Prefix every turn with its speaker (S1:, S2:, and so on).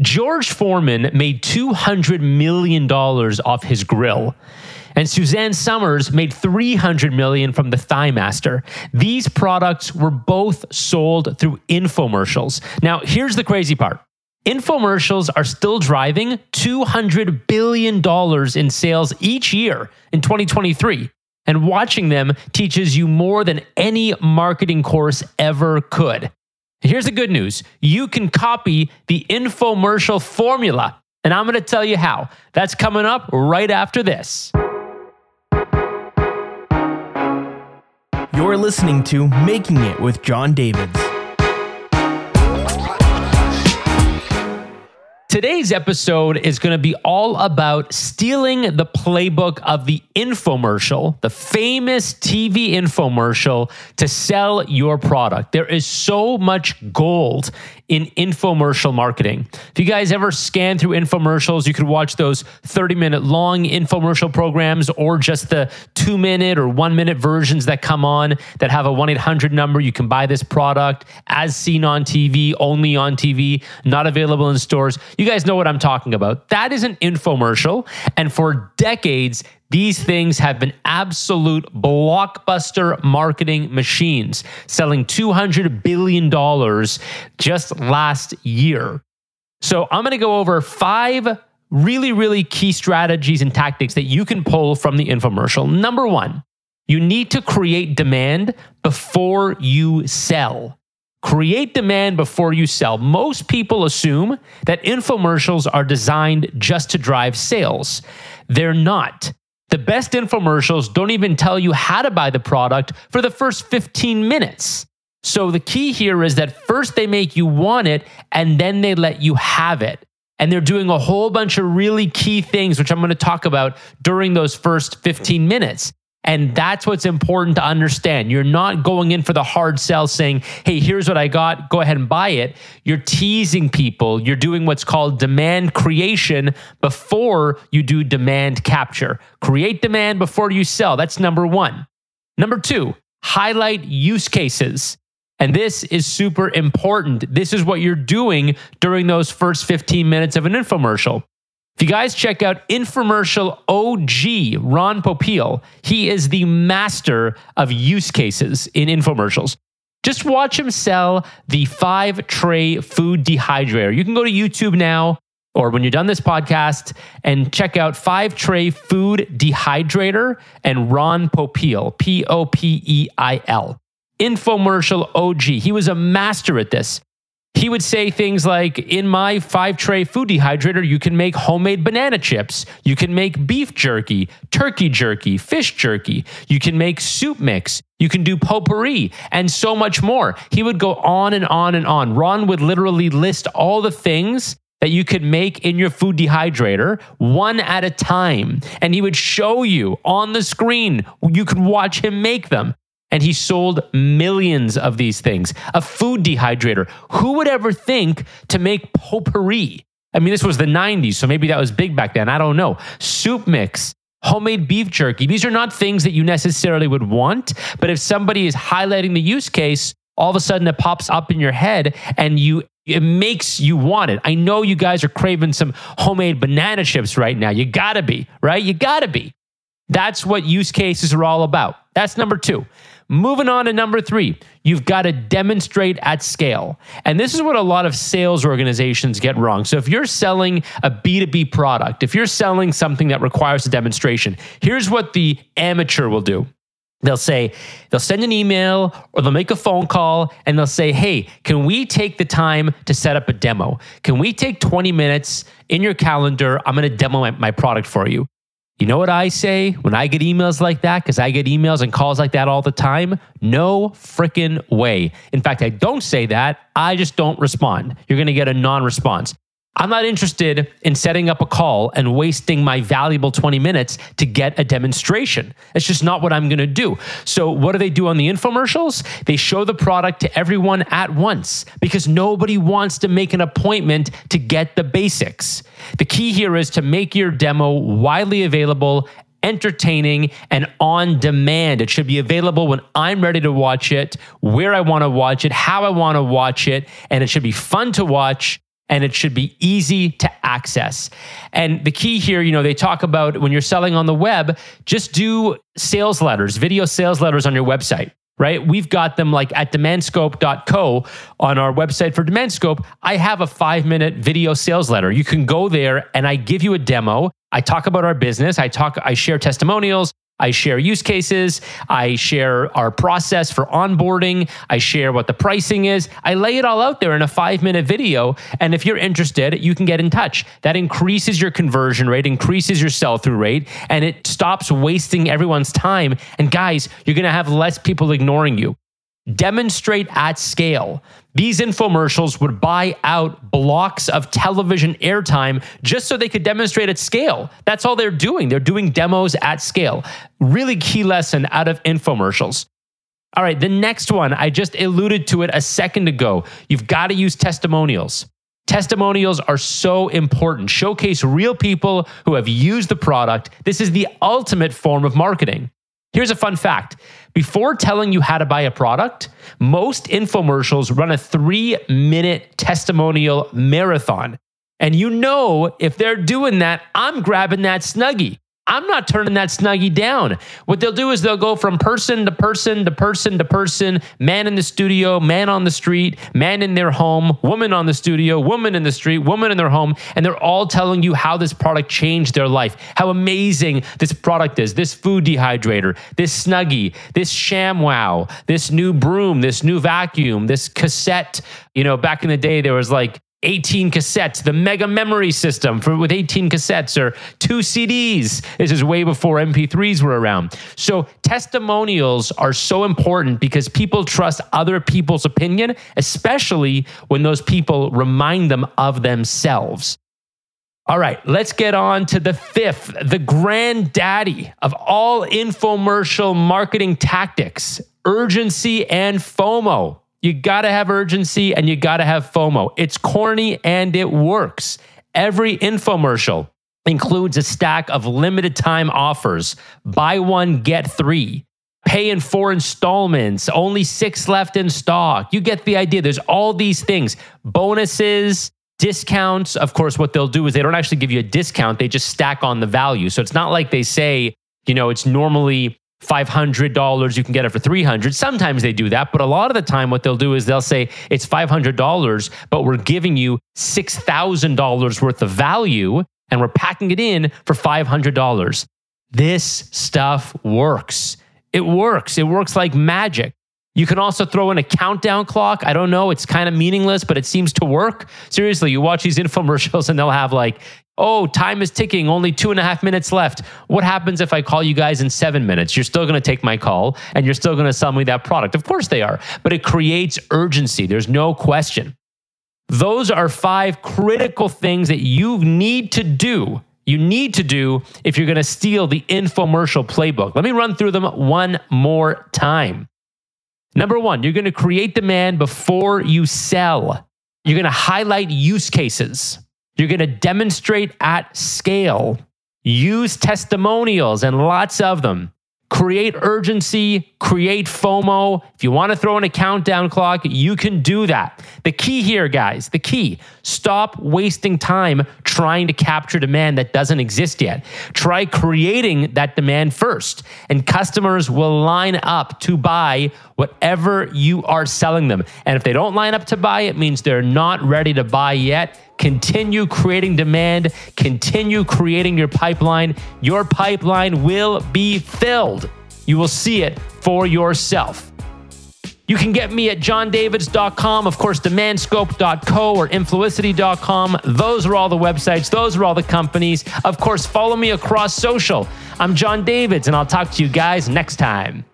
S1: George Foreman made $200 million off his grill. And Suzanne Somers made 300 million from the Thighmaster. These products were both sold through infomercials. Now, here's the crazy part. Infomercials are still driving $200 billion in sales each year in 2023. And watching them teaches you more than any marketing course ever could. Here's the good news you can copy the infomercial formula. And I'm going to tell you how. That's coming up right after this.
S2: You're listening to Making It with Jon Davids.
S1: Today's episode is going to be all about stealing the playbook of the infomercial, the famous TV infomercial, to sell your product. There is so much gold in infomercial marketing. If you guys ever scan through infomercials, you could watch those 30 minute long infomercial programs or just the two minute or one minute versions that come on that have a 1 800 number. You can buy this product as seen on TV, only on TV, not available in stores. You guys know what I'm talking about. That is an infomercial. And for decades, these things have been absolute blockbuster marketing machines, selling $200 billion just last year. So I'm going to go over five really, really key strategies and tactics that you can pull from the infomercial. Number one, you need to create demand before you sell. Create demand before you sell. Most people assume that infomercials are designed just to drive sales. They're not. The best infomercials don't even tell you how to buy the product for the first 15 minutes. So the key here is that first they make you want it and then they let you have it. And they're doing a whole bunch of really key things, which I'm going to talk about during those first 15 minutes. And that's what's important to understand. You're not going in for the hard sell saying, hey, here's what I got, go ahead and buy it. You're teasing people. You're doing what's called demand creation before you do demand capture. Create demand before you sell. That's number one. Number two, highlight use cases. And this is super important. This is what you're doing during those first 15 minutes of an infomercial. If you guys check out infomercial OG Ron Popeil, he is the master of use cases in infomercials. Just watch him sell the five tray food dehydrator. You can go to YouTube now or when you're done this podcast and check out five tray food dehydrator and Ron Popeil, P O P E I L. Infomercial OG. He was a master at this he would say things like in my five tray food dehydrator you can make homemade banana chips. You can make beef jerky turkey jerky fish jerky. You can make soup mix. You can do potpourri and so much more. He would go on and on and on. Ron would literally list all the things that you could make in your food dehydrator one at a time. And he would show you on the screen you could watch him make them and he sold millions of these things. A food dehydrator. Who would ever think to make potpourri? I mean, this was the 90s, so maybe that was big back then. I don't know. Soup mix, homemade beef jerky. These are not things that you necessarily would want, but if somebody is highlighting the use case, all of a sudden it pops up in your head and you it makes you want it. I know you guys are craving some homemade banana chips right now. You got to be, right? You got to be. That's what use cases are all about. That's number 2. Moving on to number three, you've got to demonstrate at scale. And this is what a lot of sales organizations get wrong. So if you're selling a B2B product, if you're selling something that requires a demonstration, here's what the amateur will do. They'll say, they'll send an email or they'll make a phone call and they'll say, Hey, can we take the time to set up a demo? Can we take 20 minutes in your calendar? I'm going to demo my, product for you. You know what I say when I get emails like that? Because I get emails and calls like that all the time. No freaking way. In fact, I don't say that. I just don't respond. You're going to get a non response. I'm not interested in setting up a call and wasting my valuable 20 minutes to get a demonstration. It's just not what I'm going to do. So, what do they do on the infomercials? They show the product to everyone at once because nobody wants to make an appointment to get the basics. The key here is to make your demo widely available entertaining and on demand. It should be available when I'm ready to watch it, where I want to watch it, how I want to watch it, and it should be fun to watch and it should be easy to access. And the key here, you know, they talk about when you're selling on the web, just do sales letters, video sales letters on your website right? We've got them like at demandscope.co on our website for Demandscope. I have a five minute video sales letter. You can go there and I give you a demo. I talk about our business. I talk, I share testimonials. I share use cases. I share our process for onboarding. I share what the pricing is. I lay it all out there in a five minute video. And if you're interested, you can get in touch. That increases your conversion rate, increases your sell through rate, and it stops wasting everyone's time. And guys, you're going to have less people ignoring you demonstrate at scale. These infomercials would buy out blocks of television airtime just so they could demonstrate at scale. That's all they're doing. They're doing demos at scale. Really key lesson out of infomercials. All right, the next one, I just alluded to it a second ago. You've got to use testimonials. Testimonials are so important. Showcase real people who have used the product. This is the ultimate form of marketing. Here's a fun fact before telling you how to buy a product, most infomercials run a three minute testimonial marathon. And you know, if they're doing that, I'm grabbing that snuggie. I'm not turning that snuggie down. What they'll do is they'll go from person to person to person to person, man in the studio, man on the street, man in their home, woman on the studio, woman in the street, woman in their home, and they're all telling you how this product changed their life, how amazing this product is, this food dehydrator, this snuggie, this ShamWow, this new broom, this new vacuum, this cassette. You know, back in the day, there was like 18 cassettes, the mega memory system for with 18 cassettes or two CDs. This is way before MP3s were around. So testimonials are so important because people trust other people's opinion, especially when those people remind them of themselves. All right, let's get on to the fifth, the granddaddy of all infomercial marketing tactics, urgency and FOMO. You got to have urgency and you got to have FOMO. It's corny and it works. Every infomercial includes a stack of limited time offers buy one, get three. Pay in four installments, only six left in stock. You get the idea. There's all these things bonuses, discounts. Of course, what they'll do is they don't actually give you a discount, they just stack on the value. So it's not like they say, you know, it's normally $500 you can get it for 300 sometimes they do that but a lot of the time what they'll do is they'll say it's $500 but we're giving you $6000 worth of value and we're packing it in for $500 this stuff works it works it works like magic you can also throw in a countdown clock. I don't know. It's kind of meaningless, but it seems to work. Seriously, you watch these infomercials and they'll have like, oh, time is ticking, only two and a half minutes left. What happens if I call you guys in seven minutes? You're still going to take my call and you're still going to sell me that product. Of course they are, but it creates urgency. There's no question. Those are five critical things that you need to do. You need to do if you're going to steal the infomercial playbook. Let me run through them one more time. Number one, you're going to create demand before you sell. You're going to highlight use cases. You're going to demonstrate at scale. Use testimonials and lots of them create urgency, create FOMO. If you want to throw in a countdown clock, you can do that. The key here, guys, the key stop wasting time trying to capture demand that doesn't exist yet. Try creating that demand first, and customers will line up to buy whatever you are selling them. And if they don't line up to buy, it means they're not ready to buy yet Continue creating demand, continue creating your pipeline. Your pipeline will be filled. You will see it for yourself. You can get me at jondavids.com, of course, demandscope.co or influicity.com. Those are all the websites, those are all the companies. Of course, follow me across social. I'm Jon Davids, and I'll talk to you guys next time.